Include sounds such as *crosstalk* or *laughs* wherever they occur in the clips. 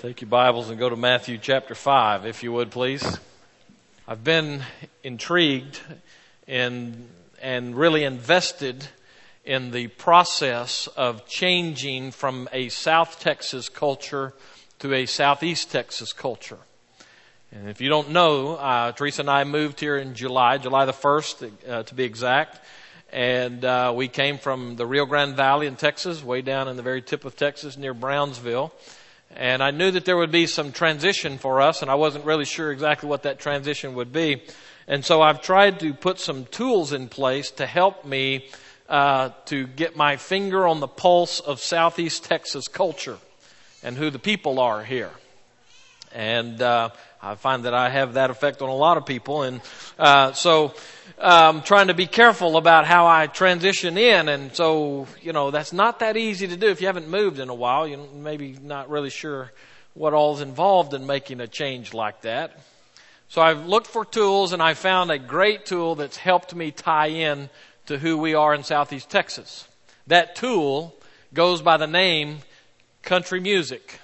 Take your Bibles and go to Matthew chapter 5, if you would, please. I've been intrigued in, and really invested in the process of changing from a South Texas culture to a Southeast Texas culture. And if you don't know, uh, Teresa and I moved here in July, July the 1st uh, to be exact. And uh, we came from the Rio Grande Valley in Texas, way down in the very tip of Texas near Brownsville. And I knew that there would be some transition for us, and I wasn't really sure exactly what that transition would be. And so I've tried to put some tools in place to help me uh, to get my finger on the pulse of Southeast Texas culture and who the people are here. And uh, I find that I have that effect on a lot of people. And uh, so um, trying to be careful about how I transition in. And so, you know, that's not that easy to do if you haven't moved in a while. You're maybe not really sure what all's involved in making a change like that. So I've looked for tools and I found a great tool that's helped me tie in to who we are in Southeast Texas. That tool goes by the name country music.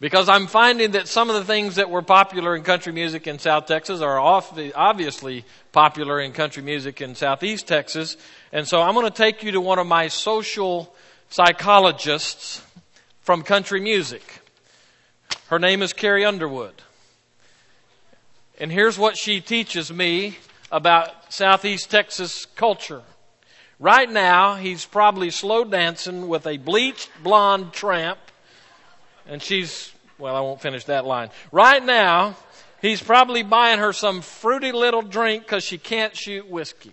Because I'm finding that some of the things that were popular in country music in South Texas are obviously popular in country music in Southeast Texas. And so I'm going to take you to one of my social psychologists from country music. Her name is Carrie Underwood. And here's what she teaches me about Southeast Texas culture. Right now, he's probably slow dancing with a bleached blonde tramp, and she's well, I won't finish that line. Right now, he's probably buying her some fruity little drink because she can't shoot whiskey.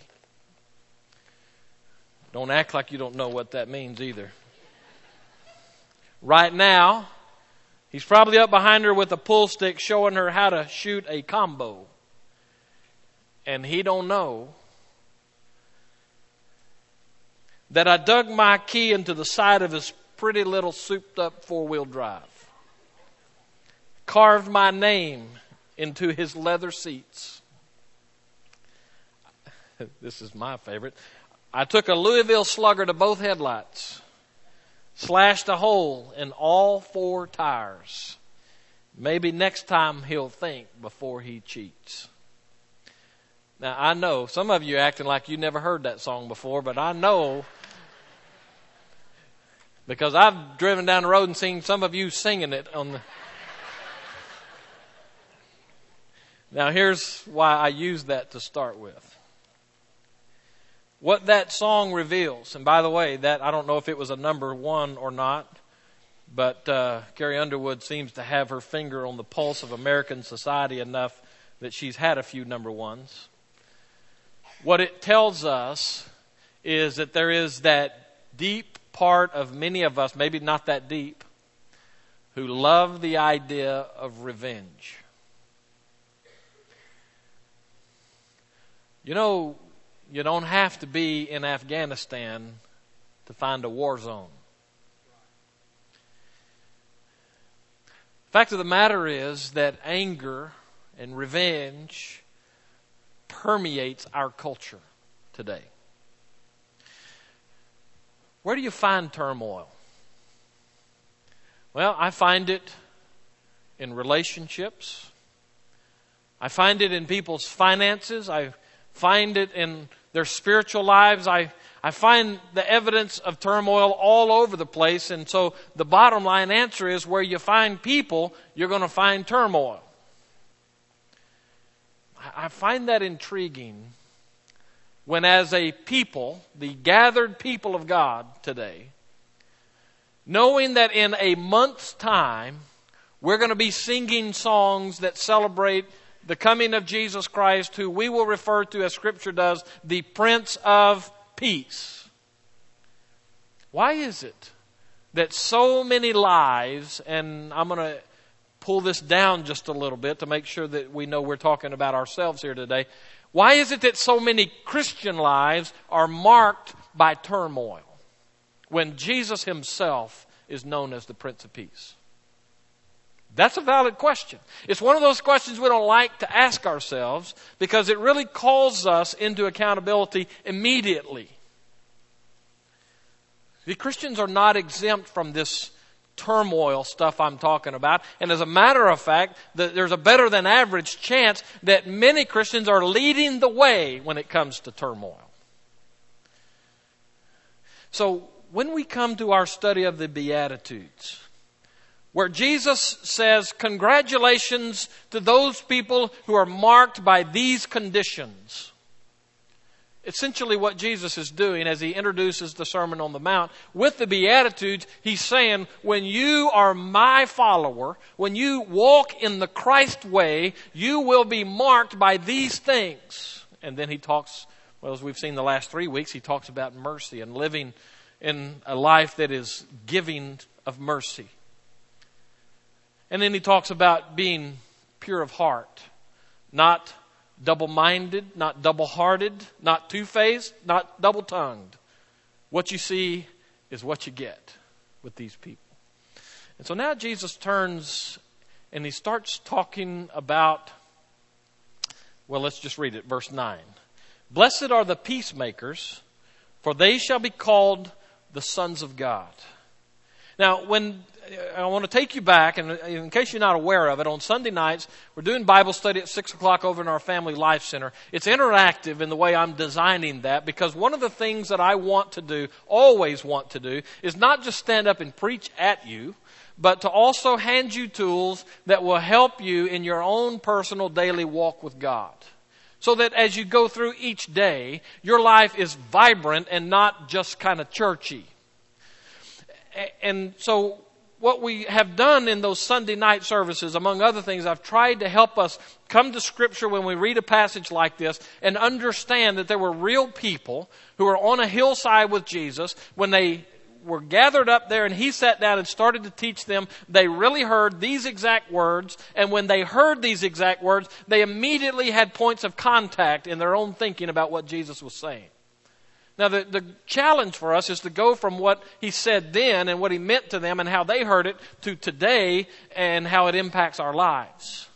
Don't act like you don't know what that means either. Right now, he's probably up behind her with a pull stick showing her how to shoot a combo. And he don't know that I dug my key into the side of his pretty little souped up four wheel drive carved my name into his leather seats. *laughs* this is my favorite. I took a Louisville slugger to both headlights, slashed a hole in all four tires. Maybe next time he'll think before he cheats. Now I know some of you acting like you never heard that song before, but I know because I've driven down the road and seen some of you singing it on the Now, here's why I use that to start with. What that song reveals, and by the way, that I don't know if it was a number one or not, but uh, Carrie Underwood seems to have her finger on the pulse of American society enough that she's had a few number ones. What it tells us is that there is that deep part of many of us, maybe not that deep, who love the idea of revenge. You know, you don't have to be in Afghanistan to find a war zone. The fact of the matter is that anger and revenge permeates our culture today. Where do you find turmoil? Well, I find it in relationships. I find it in people's finances. I find it in their spiritual lives. I, I find the evidence of turmoil all over the place. And so the bottom line answer is where you find people, you're going to find turmoil. I find that intriguing when, as a people, the gathered people of God today, knowing that in a month's time, we're going to be singing songs that celebrate the coming of Jesus Christ, who we will refer to as Scripture does, the Prince of Peace. Why is it that so many lives, and I'm going to pull this down just a little bit to make sure that we know we're talking about ourselves here today. Why is it that so many Christian lives are marked by turmoil when Jesus himself is known as the Prince of Peace? That's a valid question. It's one of those questions we don't like to ask ourselves because it really calls us into accountability immediately. The Christians are not exempt from this turmoil stuff I'm talking about. And as a matter of fact, there's a better than average chance that many Christians are leading the way when it comes to turmoil. So when we come to our study of the Beatitudes, where Jesus says, Congratulations to those people who are marked by these conditions essentially what Jesus is doing as he introduces the Sermon on the Mount. With the Beatitudes, he's saying, when you are my follower, when you walk in the Christ way, you will be marked by these things. And then he talks, well, as we've seen the last three weeks, he talks about mercy and living in a life that is giving of mercy. And then he talks about being pure of heart, not double minded, not double hearted, not two faced, not double tongued. What you see is what you get with these people. And so now Jesus turns and he starts talking about, well, let's just read it, verse 9. Blessed are the peacemakers, for they shall be called the sons of God. Now, when uh, I want to take you back, and uh, in case you're not aware of it, on Sunday nights, we're doing Bible study at 6 o'clock over in our Family Life Center. It's interactive in the way I'm designing that because one of the things that I want to do, always want to do, is not just stand up and preach at you, but to also hand you tools that will help you in your own personal daily walk with God. So that as you go through each day, your life is vibrant and not just kind of churchy. And so what we have done in those Sunday night services, among other things, I've tried to help us come to Scripture when we read a passage like this and understand that there were real people who were on a hillside with Jesus when they were gathered up there and he sat down and started to teach them. They really heard these exact words, and when they heard these exact words, they immediately had points of contact in their own thinking about what Jesus was saying. Now, the, the challenge for us is to go from what he said then and what he meant to them and how they heard it to today and how it impacts our lives.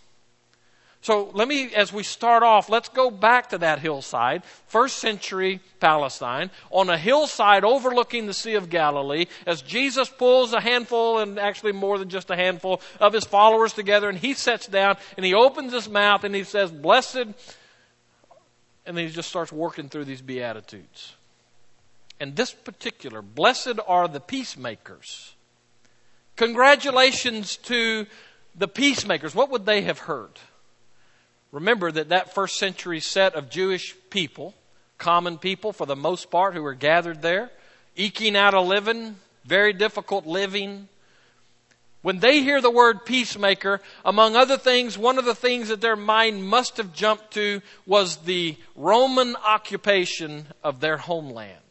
So let me, as we start off, let's go back to that hillside, first century Palestine, on a hillside overlooking the Sea of Galilee, as Jesus pulls a handful, and actually more than just a handful, of his followers together, and he sits down and he opens his mouth and he says, Blessed, and then he just starts working through these Beatitudes. And this particular, blessed are the peacemakers. Congratulations to the peacemakers. What would they have heard? Remember that that first century set of Jewish people, common people for the most part who were gathered there, eking out a living, very difficult living. When they hear the word peacemaker, among other things, one of the things that their mind must have jumped to was the Roman occupation of their homeland.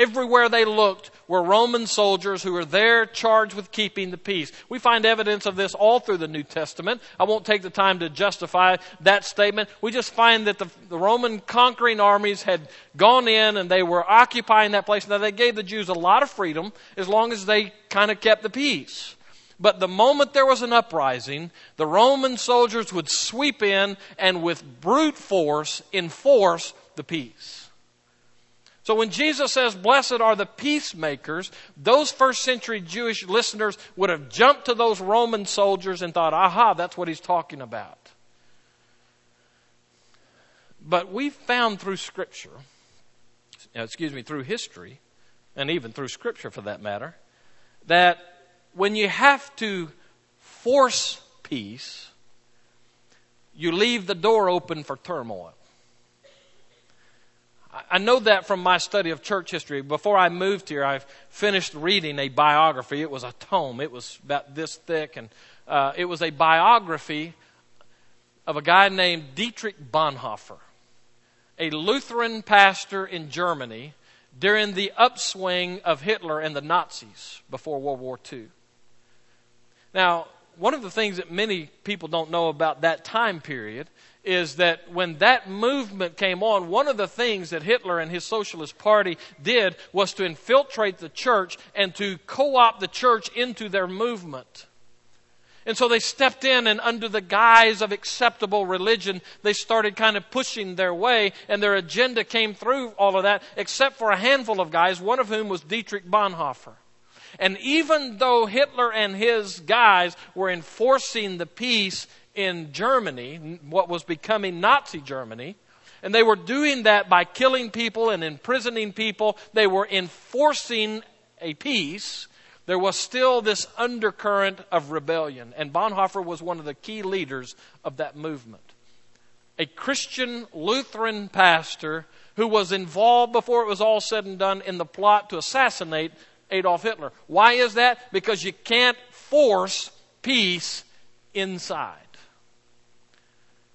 Everywhere they looked were Roman soldiers who were there charged with keeping the peace. We find evidence of this all through the New Testament. I won't take the time to justify that statement. We just find that the, the Roman conquering armies had gone in and they were occupying that place. Now, they gave the Jews a lot of freedom as long as they kind of kept the peace. But the moment there was an uprising, the Roman soldiers would sweep in and with brute force enforce the peace. So when Jesus says, Blessed are the peacemakers, those first century Jewish listeners would have jumped to those Roman soldiers and thought, aha, that's what he's talking about. But we've found through Scripture, uh, excuse me, through history, and even through Scripture for that matter, that when you have to force peace, you leave the door open for turmoil. I know that from my study of church history. Before I moved here, I finished reading a biography. It was a tome. It was about this thick, and uh, it was a biography of a guy named Dietrich Bonhoeffer, a Lutheran pastor in Germany during the upswing of Hitler and the Nazis before World War II. Now, one of the things that many people don't know about that time period is that when that movement came on, one of the things that Hitler and his Socialist Party did was to infiltrate the church and to co opt the church into their movement. And so they stepped in, and under the guise of acceptable religion, they started kind of pushing their way, and their agenda came through all of that, except for a handful of guys, one of whom was Dietrich Bonhoeffer. And even though Hitler and his guys were enforcing the peace in Germany, what was becoming Nazi Germany, and they were doing that by killing people and imprisoning people, they were enforcing a peace. There was still this undercurrent of rebellion, and Bonhoeffer was one of the key leaders of that movement. A Christian Lutheran pastor who was involved before it was all said and done in the plot to assassinate Adolf Hitler. Why is that? Because you can't force peace inside.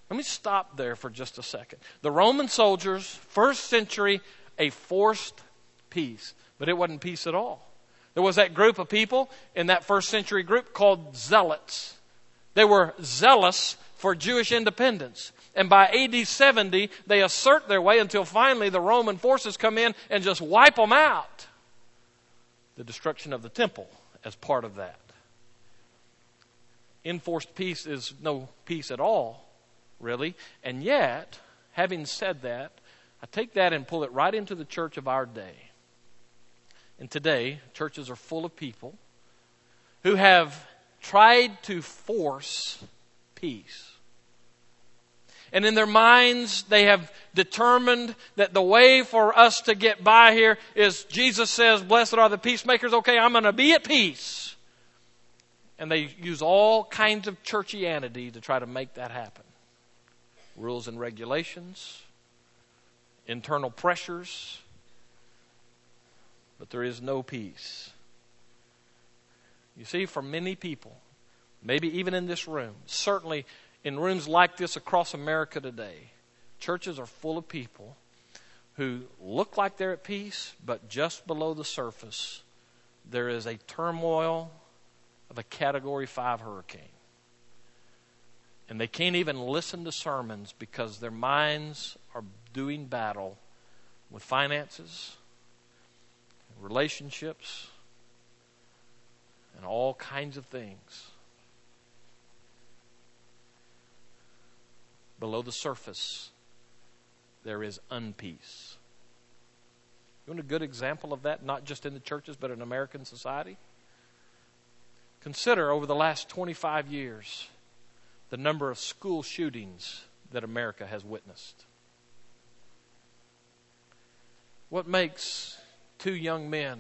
Let me stop there for just a second. The Roman soldiers, first century, a forced peace, but it wasn't peace at all. There was that group of people in that first century group called zealots. They were zealous for Jewish independence. And by AD 70, they assert their way until finally the Roman forces come in and just wipe them out. The destruction of the temple as part of that. Enforced peace is no peace at all, really. And yet, having said that, I take that and pull it right into the church of our day. And today, churches are full of people who have tried to force peace. And in their minds, they have determined that the way for us to get by here is Jesus says, Blessed are the peacemakers. Okay, I'm going to be at peace. And they use all kinds of churchianity to try to make that happen rules and regulations, internal pressures, but there is no peace. You see, for many people, maybe even in this room, certainly in rooms like this across America today, churches are full of people who look like they're at peace, but just below the surface, there is a turmoil of a Category 5 hurricane. And they can't even listen to sermons because their minds are doing battle with finances, relationships, and all kinds of things. below the surface, there is unpeace. You want a good example of that, not just in the churches, but in American society? Consider over the last 25 years the number of school shootings that America has witnessed. What makes two young men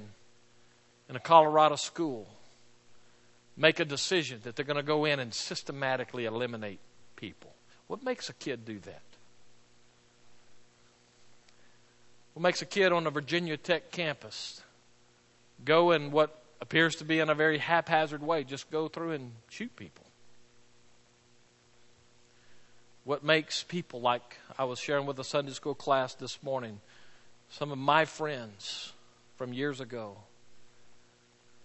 in a Colorado school make a decision that they're going to go in and systematically eliminate people? What makes a kid do that? What makes a kid on a Virginia Tech campus go in what appears to be in a very haphazard way, just go through and shoot people? What makes people like I was sharing with a Sunday school class this morning, some of my friends from years ago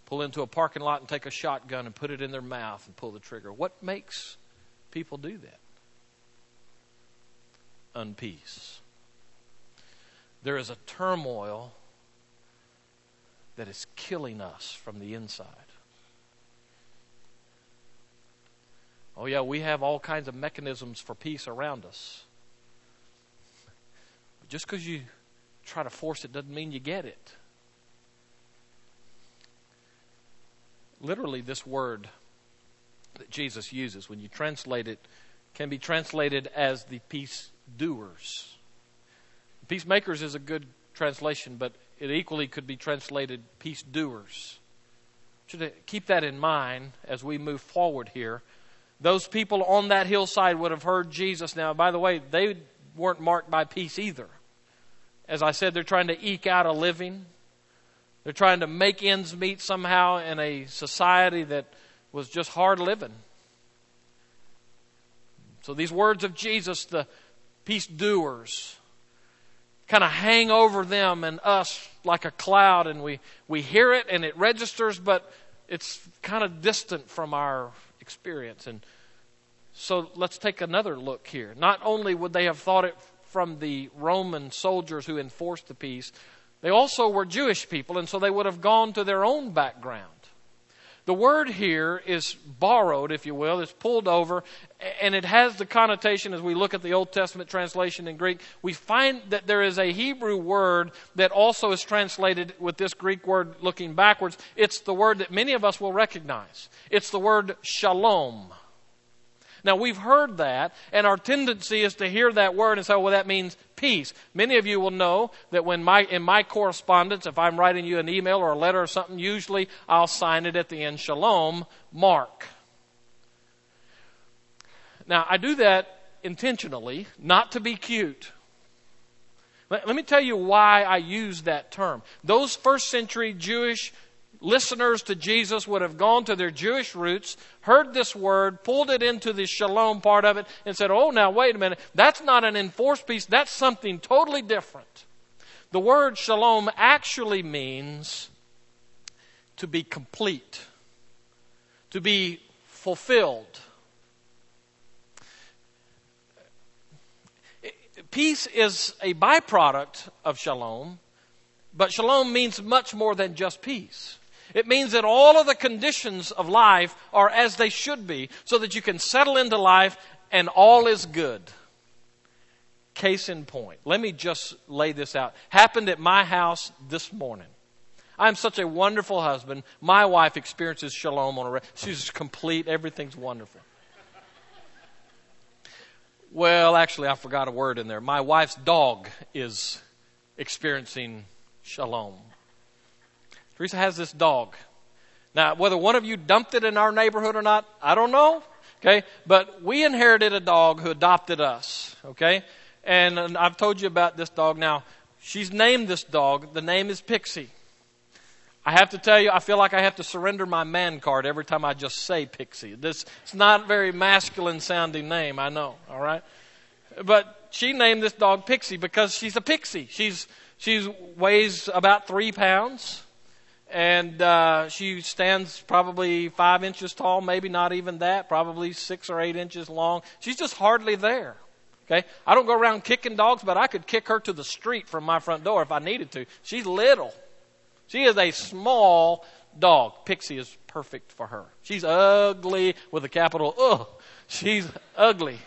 pull into a parking lot and take a shotgun and put it in their mouth and pull the trigger. What makes people do that? unpeace. There is a turmoil that is killing us from the inside. Oh, yeah, we have all kinds of mechanisms for peace around us. But just because you try to force it doesn't mean you get it. Literally, this word that Jesus uses, when you translate it, can be translated as the peace doers. Peacemakers is a good translation, but it equally could be translated peace doers. Should keep that in mind as we move forward here. Those people on that hillside would have heard Jesus. Now, by the way, they weren't marked by peace either. As I said, they're trying to eke out a living. They're trying to make ends meet somehow in a society that was just hard living. So these words of Jesus, the peace doers kind of hang over them and us like a cloud and we, we hear it and it registers but it's kind of distant from our experience. And so let's take another look here. Not only would they have thought it from the roman soldiers who enforced the peace they also were jewish people and so they would have gone to their own background The word here is borrowed, if you will, it's pulled over, and it has the connotation as we look at the Old Testament translation in Greek. We find that there is a Hebrew word that also is translated with this Greek word looking backwards. It's the word that many of us will recognize. It's the word shalom. Now, we've heard that, and our tendency is to hear that word and say, well, that means peace. Many of you will know that when my, in my correspondence, if I'm writing you an email or a letter or something, usually I'll sign it at the end, Shalom, Mark. Now, I do that intentionally, not to be cute. Let, let me tell you why I use that term. Those first century Jewish listeners to Jesus would have gone to their Jewish roots, heard this word, pulled it into the shalom part of it, and said, Oh, now wait a minute. That's not an enforced peace. That's something totally different. The word shalom actually means to be complete, to be fulfilled. Peace is a byproduct of shalom, but shalom means much more than just peace. It means that all of the conditions of life are as they should be so that you can settle into life and all is good. Case in point. Let me just lay this out. Happened at my house this morning. I'm such a wonderful husband. My wife experiences shalom on a re- she's complete, everything's wonderful. Well, actually I forgot a word in there. My wife's dog is experiencing shalom. Teresa has this dog. Now, whether one of you dumped it in our neighborhood or not, I don't know. Okay, but we inherited a dog who adopted us. Okay, and, and I've told you about this dog. Now, she's named this dog. The name is Pixie. I have to tell you, I feel like I have to surrender my man card every time I just say Pixie. This it's not a very masculine sounding name, I know. All right, but she named this dog Pixie because she's a pixie. She's she weighs about three pounds and uh, she stands probably five inches tall, maybe not even that, probably six or eight inches long. She's just hardly there. Okay, I don't go around kicking dogs, but I could kick her to the street from my front door if I needed to. She's little. She is a small dog. Pixie is perfect for her. She's ugly with a capital Ugh. She's ugly.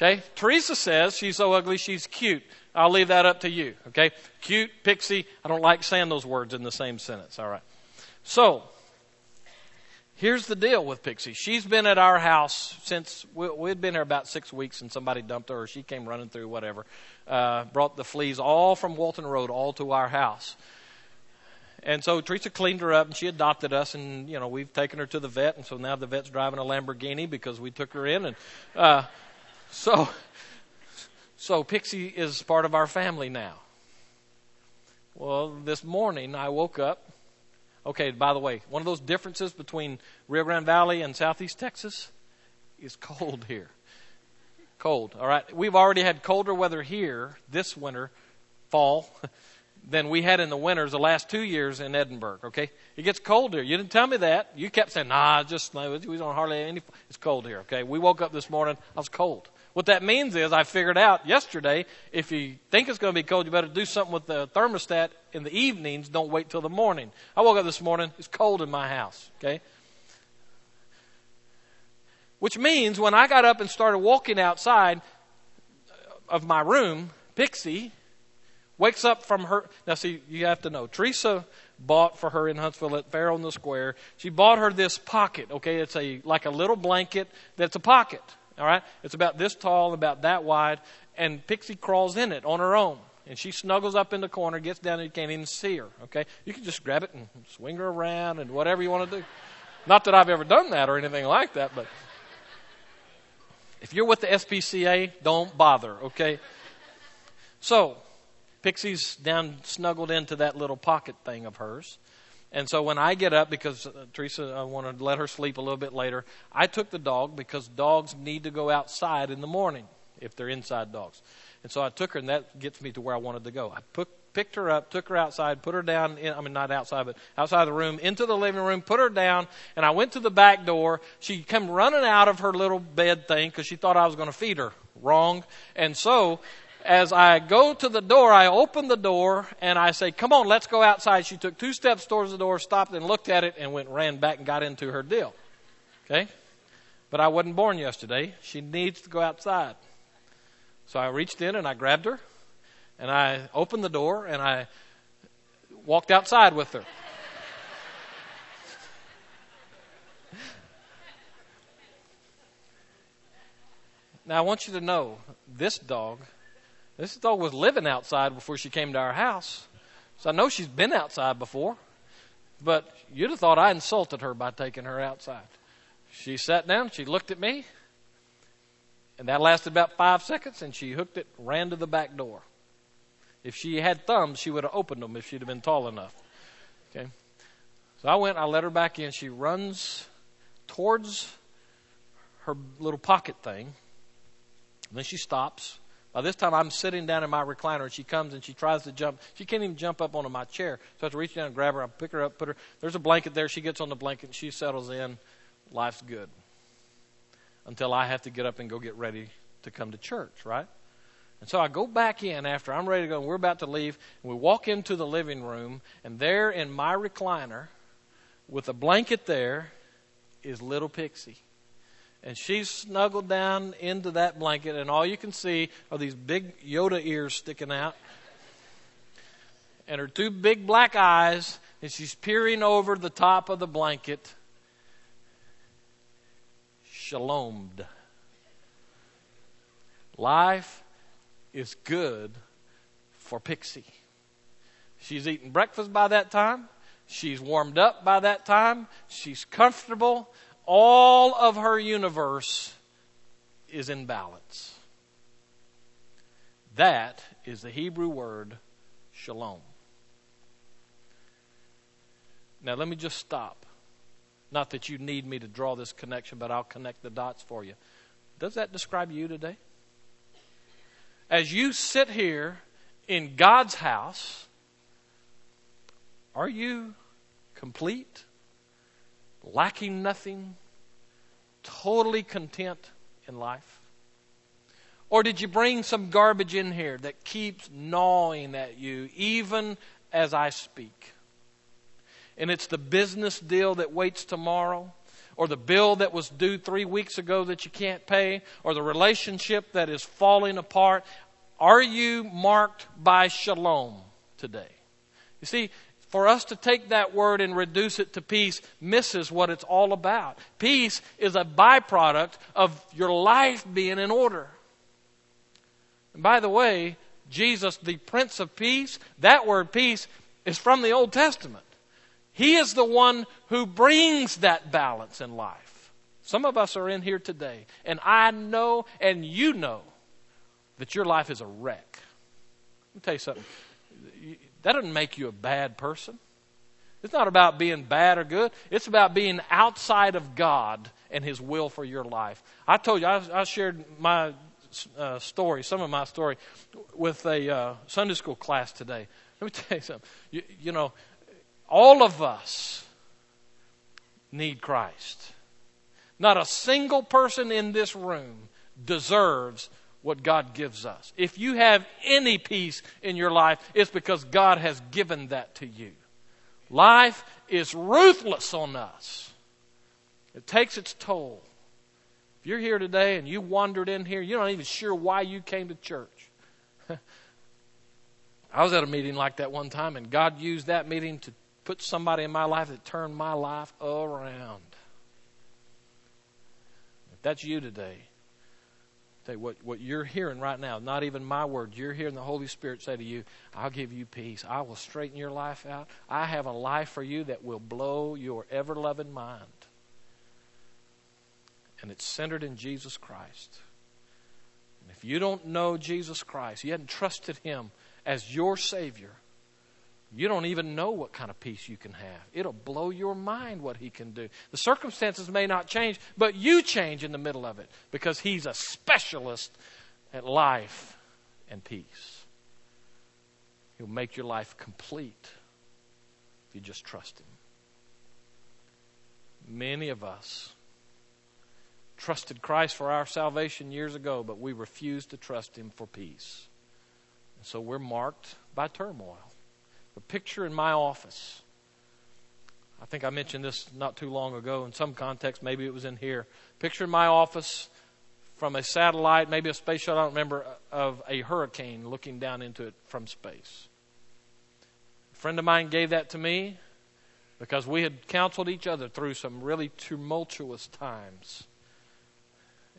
Okay? Teresa says she's so ugly she's cute. I'll leave that up to you. Okay? Cute, pixie. I don't like saying those words in the same sentence. All right. So, here's the deal with Pixie. She's been at our house since we, we'd been here about six weeks and somebody dumped her or she came running through, whatever. Uh, brought the fleas all from Walton Road all to our house. And so Teresa cleaned her up and she adopted us and, you know, we've taken her to the vet and so now the vet's driving a Lamborghini because we took her in and, uh, so, so Pixie is part of our family now. Well, this morning I woke up. Okay, by the way, one of those differences between Rio Grande Valley and Southeast Texas is cold here. Cold, all right? We've already had colder weather here this winter, fall, than we had in the winters the last two years in Edinburg, okay? It gets cold here. You didn't tell me that. You kept saying, nah, just, we don't hardly any, it's cold here, okay? We woke up this morning, I was cold. What that means is I figured out yesterday if you think it's going to be cold, you better do something with the thermostat in the evenings. Don't wait till the morning. I woke up this morning, it's cold in my house, okay? Which means when I got up and started walking outside of my room, Pixie wakes up from her. Now, see, you have to know. Teresa bought for her in Huntsville at Fair on the Square. She bought her this pocket. Okay, it's a like a little blanket that's a pocket. All right? It's about this tall, about that wide, and Pixie crawls in it on her own. And she snuggles up in the corner, gets down, and you can't even see her. Okay? You can just grab it and swing her around and whatever you want to do. Not that I've ever done that or anything like that, but if you're with the SPCA, don't bother, okay? So, Pixie's down snuggled into that little pocket thing of hers. And so when I get up, because uh, Teresa, I want to let her sleep a little bit later, I took the dog because dogs need to go outside in the morning if they're inside dogs. And so I took her, and that gets me to where I wanted to go. I put, picked her up, took her outside, put her down, in, I mean, not outside, but outside the room, into the living room, put her down, and I went to the back door. She came running out of her little bed thing because she thought I was going to feed her. Wrong. And so as I go to the door, I open the door and I say, come on, let's go outside. She took two steps towards the door, stopped and looked at it and went, ran back and got into her deal. Okay? But I wasn't born yesterday. She needs to go outside. So I reached in and I grabbed her and I opened the door and I walked outside with her. *laughs* now I want you to know this dog, this dog was living outside before she came to our house. So I know she's been outside before, but you'd have thought I insulted her by taking her outside. She sat down, she looked at me, and that lasted about five seconds, and she hooked it, ran to the back door. If she had thumbs, she would have opened them if she'd have been tall enough. Okay. So I went, I let her back in. She runs towards her little pocket thing. And then she stops. By this time, I'm sitting down in my recliner, and she comes and she tries to jump. She can't even jump up onto my chair. So I have to reach down and grab her. I pick her up, put her. There's a blanket there. She gets on the blanket, and she settles in. Life's good. Until I have to get up and go get ready to come to church, right? And so I go back in after I'm ready to go, and we're about to leave, and we walk into the living room, and there in my recliner, with a blanket there, is little Pixie. And she's snuggled down into that blanket, and all you can see are these big Yoda ears sticking out, and her two big black eyes, and she's peering over the top of the blanket. Shalomed. Life is good for Pixie. She's eaten breakfast by that time. She's warmed up by that time. She's comfortable. All of her universe is in balance. That is the Hebrew word shalom. Now, let me just stop. Not that you need me to draw this connection, but I'll connect the dots for you. Does that describe you today? as you sit here in God's house, are you complete, lacking nothing, totally content in life? Or did you bring some garbage in here that keeps gnawing at you even as I speak? And it's the business deal that waits tomorrow or the bill that was due three weeks ago that you can't pay, or the relationship that is falling apart. Are you marked by shalom today? You see, for us to take that word and reduce it to peace misses what it's all about. Peace is a byproduct of your life being in order. And by the way, Jesus, the Prince of Peace, that word peace is from the Old Testament. He is the one who brings that balance in life. Some of us are in here today, and I know and you know that your life is a wreck. Let me tell you something. That doesn't make you a bad person. It's not about being bad or good. It's about being outside of God and His will for your life. I told you, I, I shared my uh, story, some of my story, with a uh, Sunday school class today. Let me *laughs* tell you something. You, you know, all of us need Christ. Not a single person in this room deserves what God gives us. If you have any peace in your life, it's because God has given that to you. Life is ruthless on us. It takes its toll. If you're here today and you wandered in here, you're not even sure why you came to church. *laughs* I was at a meeting like that one time, and God used that meeting to put somebody in my life that turned my life around. If that's you today, what, what you're hearing right now, not even my words, you're hearing the Holy Spirit say to you, I'll give you peace. I will straighten your life out. I have a life for you that will blow your ever loving mind. And it's centered in Jesus Christ. And if you don't know Jesus Christ, you haven't trusted Him as your Savior, you don't even know what kind of peace you can have. It'll blow your mind what he can do. The circumstances may not change, but you change in the middle of it because he's a specialist at life and peace. He'll make your life complete if you just trust him. Many of us trusted Christ for our salvation years ago, but we refused to trust him for peace. And So we're marked by turmoil. The picture in my office. I think I mentioned this not too long ago in some context, maybe it was in here. Picture in my office from a satellite, maybe a space shuttle, I don't remember, of a hurricane looking down into it from space. A friend of mine gave that to me because we had counseled each other through some really tumultuous times.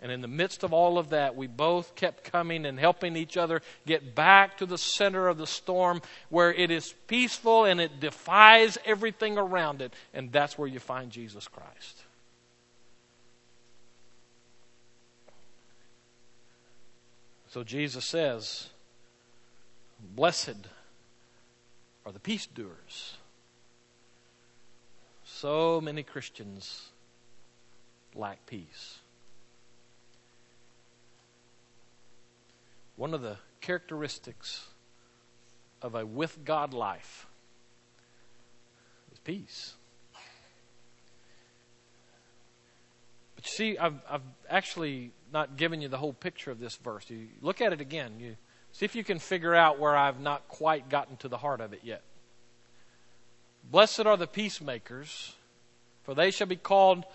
And in the midst of all of that, we both kept coming and helping each other get back to the center of the storm where it is peaceful and it defies everything around it. And that's where you find Jesus Christ. So Jesus says, Blessed are the peace doers. So many Christians lack peace. One of the characteristics of a with God life is peace. But you see, I've, I've actually not given you the whole picture of this verse. You look at it again. You see if you can figure out where I've not quite gotten to the heart of it yet. Blessed are the peacemakers, for they shall be called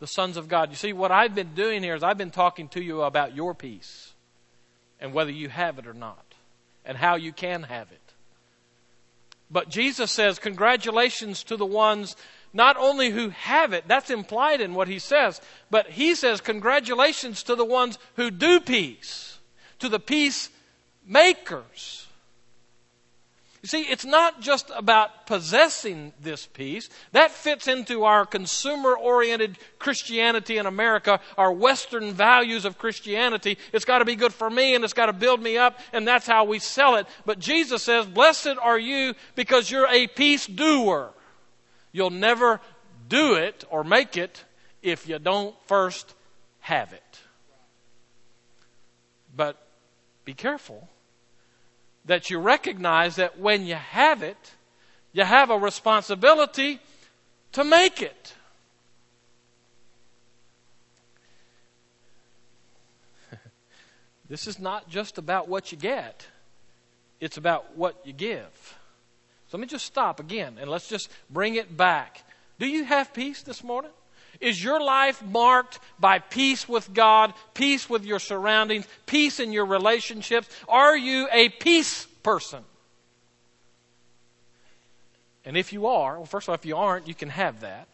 the sons of God. You see, what I've been doing here is I've been talking to you about your peace and whether you have it or not and how you can have it. But Jesus says, Congratulations to the ones not only who have it, that's implied in what he says, but he says, Congratulations to the ones who do peace, to the peacemakers. You see, it's not just about possessing this peace. That fits into our consumer oriented Christianity in America, our Western values of Christianity. It's got to be good for me and it's got to build me up, and that's how we sell it. But Jesus says, Blessed are you because you're a peace doer. You'll never do it or make it if you don't first have it. But be careful that you recognize that when you have it, you have a responsibility to make it. *laughs* this is not just about what you get, it's about what you give. So let me just stop again and let's just bring it back. Do you have peace this morning? Is your life marked by peace with God, peace with your surroundings, peace in your relationships? Are you a peace person? And if you are, well, first of all, if you aren't, you can have that.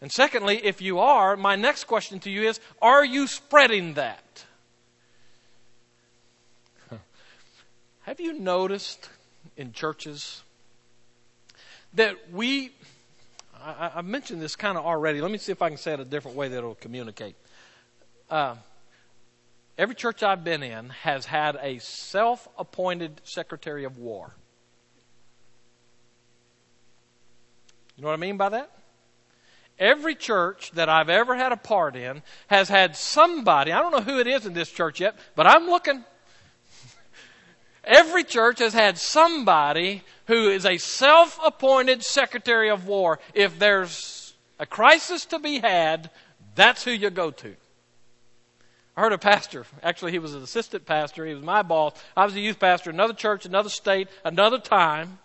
And secondly, if you are, my next question to you is Are you spreading that? *laughs* Have you noticed in churches that we I, I mentioned this kind of already. Let me see if I can say it a different way that it'll communicate. Uh, every church I've been in has had a self appointed secretary of war. You know what I mean by that? Every church that I've ever had a part in has had somebody, I don't know who it is in this church yet, but I'm looking. Every church has had somebody who is a self appointed secretary of war. If there's a crisis to be had, that's who you go to. I heard a pastor, actually, he was an assistant pastor. He was my boss. I was a youth pastor, another church, another state, another time.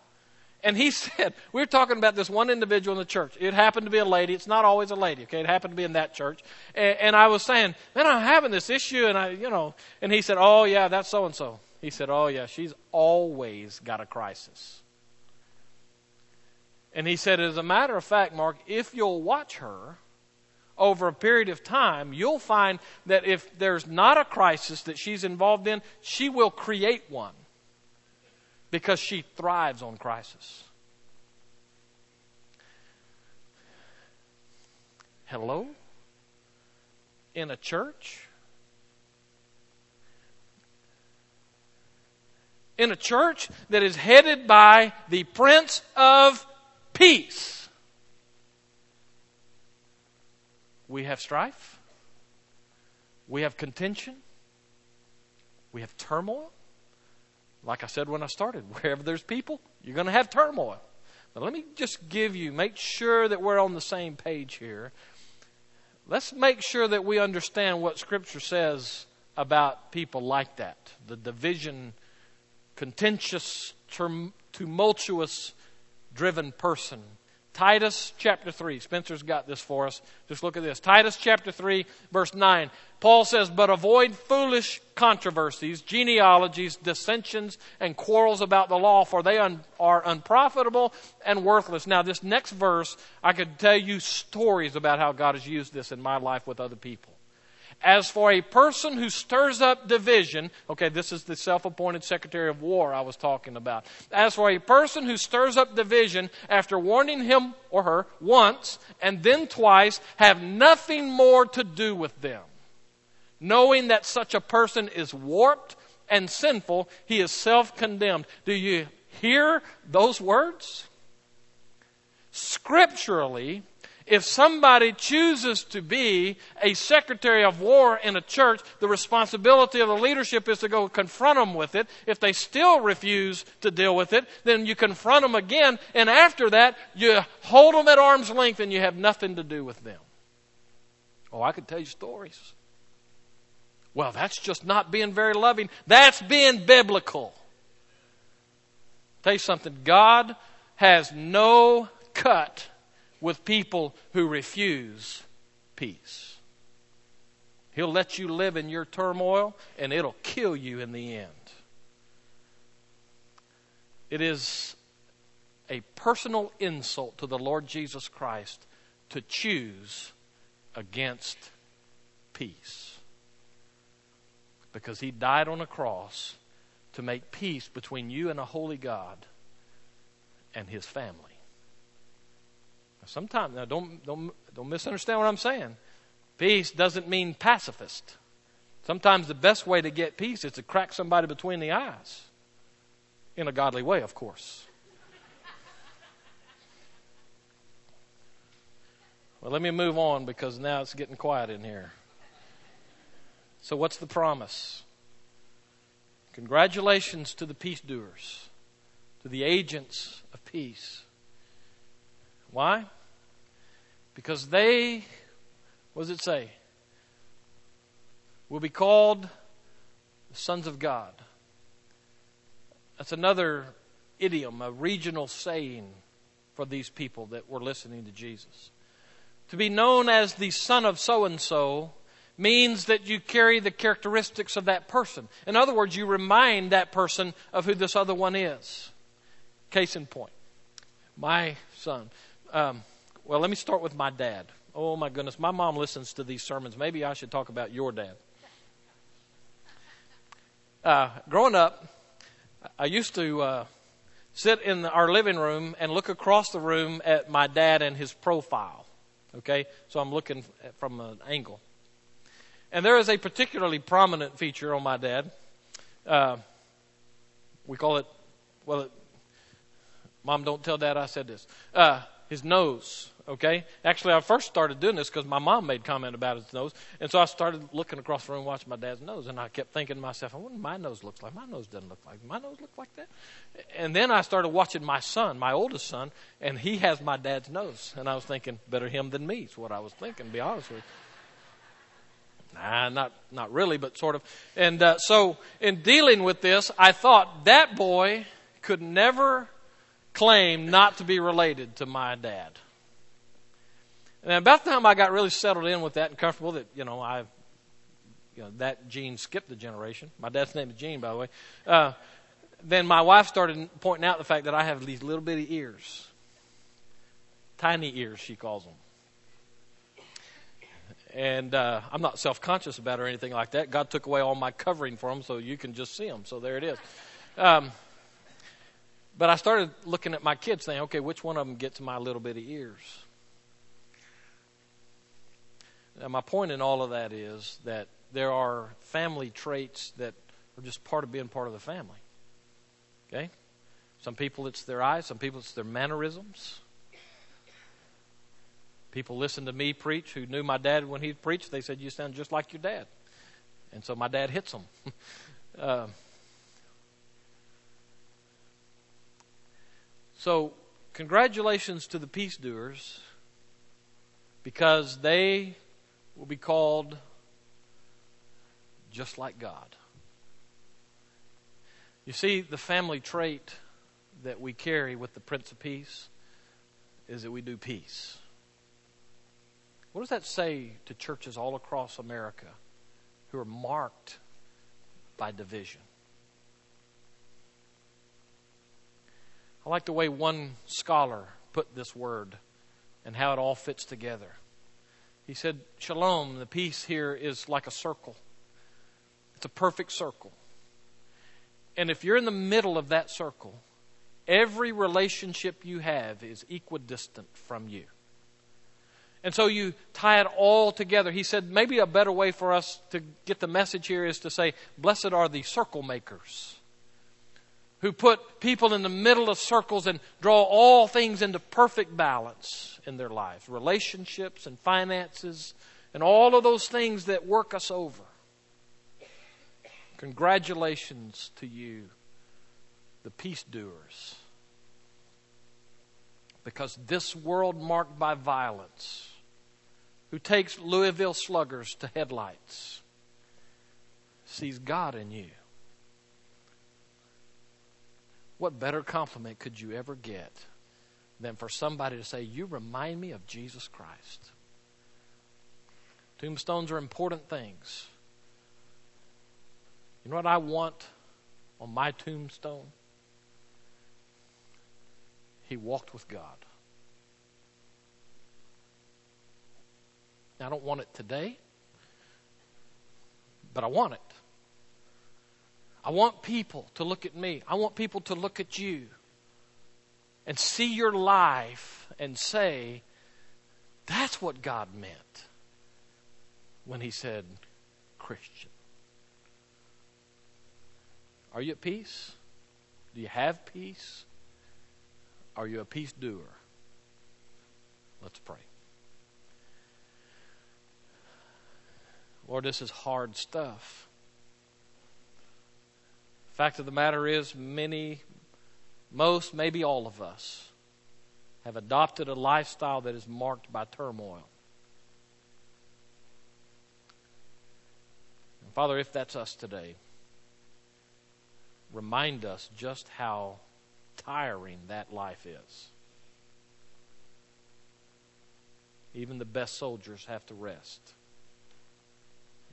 And he *laughs* said, we were talking about this one individual in the church. It happened to be a lady. It's not always a lady, okay? It happened to be in that church. And, and I was saying, man, I'm having this issue. And I, you know, and he said, oh, yeah, that's so and so. He said, Oh, yeah, she's always got a crisis. And he said, As a matter of fact, Mark, if you'll watch her over a period of time, you'll find that if there's not a crisis that she's involved in, she will create one because she thrives on crisis. Hello? In a church? In a church that is headed by the Prince of Peace. We have strife. We have contention. We have turmoil. Like I said when I started, *laughs* wherever there's people, you're going to have turmoil. But let me just give you, make sure that we're on the same page here. Let's make sure that we understand what Scripture says about people like that, the division contentious, tumultuous, driven person. Titus chapter 3. Spencer's got this for us. Just look at this. Titus chapter 3, verse 9. Paul says, But avoid foolish controversies, genealogies, dissensions, and quarrels about the law, for they un- are unprofitable and worthless. Now, this next verse, I could tell you stories about how God has used this in my life with other people. As for a person who stirs up division, okay, this is the self appointed Secretary of War I was talking about. As for a person who stirs up division after warning him or her once and then twice, have nothing more to do with them. Knowing that such a person is warped and sinful, he is self condemned. Do you hear those words? Scripturally, if somebody chooses to be a secretary of war in a church, the responsibility of the leadership is to go confront them with it. If they still refuse to deal with it, then you confront them again, and after that, you hold them at arm's length and you have nothing to do with them. Oh, I could tell you stories. Well, that's just not being very loving. That's being biblical. Tell you something, God has no cut with people who refuse peace. He'll let you live in your turmoil and it'll kill you in the end. It is a personal insult to the Lord Jesus Christ to choose against peace. Because he died on a cross to make peace between you and a holy God and his family. Sometimes, now don't, don't, don't misunderstand what I'm saying. Peace doesn't mean pacifist. Sometimes the best way to get peace is to crack somebody between the eyes. In a godly way, of course. Well, let me move on because now it's getting quiet in here. So, what's the promise? Congratulations to the peace doers, to the agents of peace. Why? Because they, what does it say? Will be called the sons of God. That's another idiom, a regional saying for these people that were listening to Jesus. To be known as the son of so and so means that you carry the characteristics of that person. In other words, you remind that person of who this other one is. Case in point, my son. Um, well, let me start with my dad. Oh, my goodness. My mom listens to these sermons. Maybe I should talk about your dad. Uh, growing up, I used to uh, sit in our living room and look across the room at my dad and his profile. Okay? So I'm looking from an angle. And there is a particularly prominent feature on my dad. Uh, we call it, well, it, Mom, don't tell dad I said this. His nose. Okay? Actually, I first started doing this because my mom made comment about his nose. And so I started looking across the room watching my dad's nose. And I kept thinking to myself, I wonder my nose looks like. My nose doesn't look like. My nose looks like that. And then I started watching my son, my oldest son, and he has my dad's nose. And I was thinking, better him than me is what I was thinking, to be honest with you. Nah, not, not really, but sort of. And uh, so in dealing with this, I thought that boy could never claim not to be related to my dad. And about the time I got really settled in with that and comfortable that, you know, I, you know, that gene skipped the generation. My dad's name is Gene, by the way. Uh, then my wife started pointing out the fact that I have these little bitty ears. Tiny ears, she calls them. And uh, I'm not self conscious about it or anything like that. God took away all my covering for them so you can just see them. So there it is. Um, but I started looking at my kids saying, okay, which one of them gets my little bitty ears? And my point in all of that is that there are family traits that are just part of being part of the family. Okay? Some people it's their eyes, some people it's their mannerisms. People listen to me preach who knew my dad when he preached. They said, You sound just like your dad. And so my dad hits them. *laughs* uh, so, congratulations to the peace doers because they will be called just like God. You see, the family trait that we carry with the Prince of Peace is that we do peace. What does that say to churches all across America who are marked by division? I like the way one scholar put this word and how it all fits together. He said, Shalom, the peace here is like a circle. It's a perfect circle. And if you're in the middle of that circle, every relationship you have is equidistant from you. And so you tie it all together. He said maybe a better way for us to get the message here is to say, Blessed are the circle makers who put people in the middle of circles and draw all things into perfect balance in their lives relationships and finances and all of those things that work us over. Congratulations to you, the peace doers. Because this world marked by violence, who takes Louisville sluggers to headlights, sees God in you. What better compliment could you ever get than for somebody to say, You remind me of Jesus Christ? Tombstones are important things. You know what I want on my tombstone? He walked with God. I don't want it today, but I want it. I want people to look at me. I want people to look at you and see your life and say, that's what God meant when He said, Christian. Are you at peace? Do you have peace? Are you a peace doer? Let's pray. Lord, this is hard stuff. Fact of the matter is, many, most, maybe all of us have adopted a lifestyle that is marked by turmoil. And Father, if that's us today, remind us just how tiring that life is. Even the best soldiers have to rest.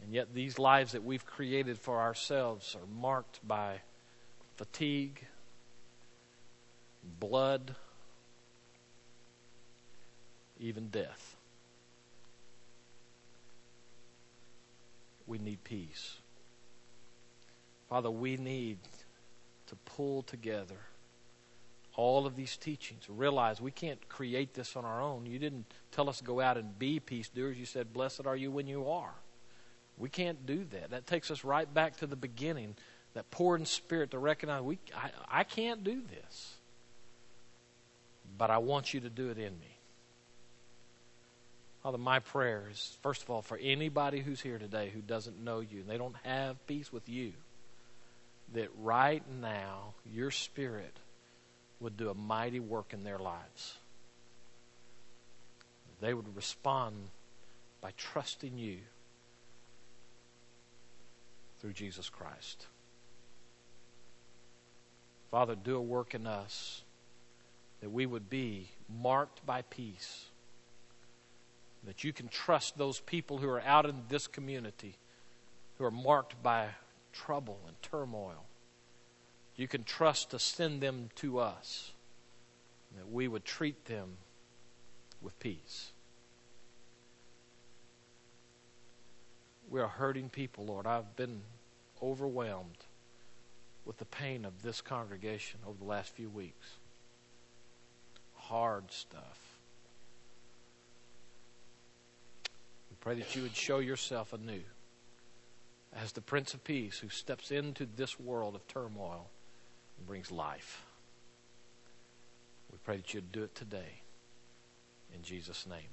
And yet, these lives that we've created for ourselves are marked by fatigue, blood, even death. We need peace. Father, we need to pull together all of these teachings. Realize we can't create this on our own. You didn't tell us to go out and be peace doers. You said, Blessed are you when you are. We can't do that. That takes us right back to the beginning, that poor in spirit to recognize we, I, I can't do this. But I want you to do it in me. Father, my prayer is, first of all, for anybody who's here today who doesn't know you and they don't have peace with you, that right now your spirit would do a mighty work in their lives. They would respond by trusting you through Jesus Christ. Father, do a work in us that we would be marked by peace. That you can trust those people who are out in this community who are marked by trouble and turmoil. You can trust to send them to us. That we would treat them with peace. We are hurting people, Lord. I've been overwhelmed with the pain of this congregation over the last few weeks. Hard stuff. We pray that you would show yourself anew as the Prince of Peace who steps into this world of turmoil and brings life. We pray that you'd do it today. In Jesus' name.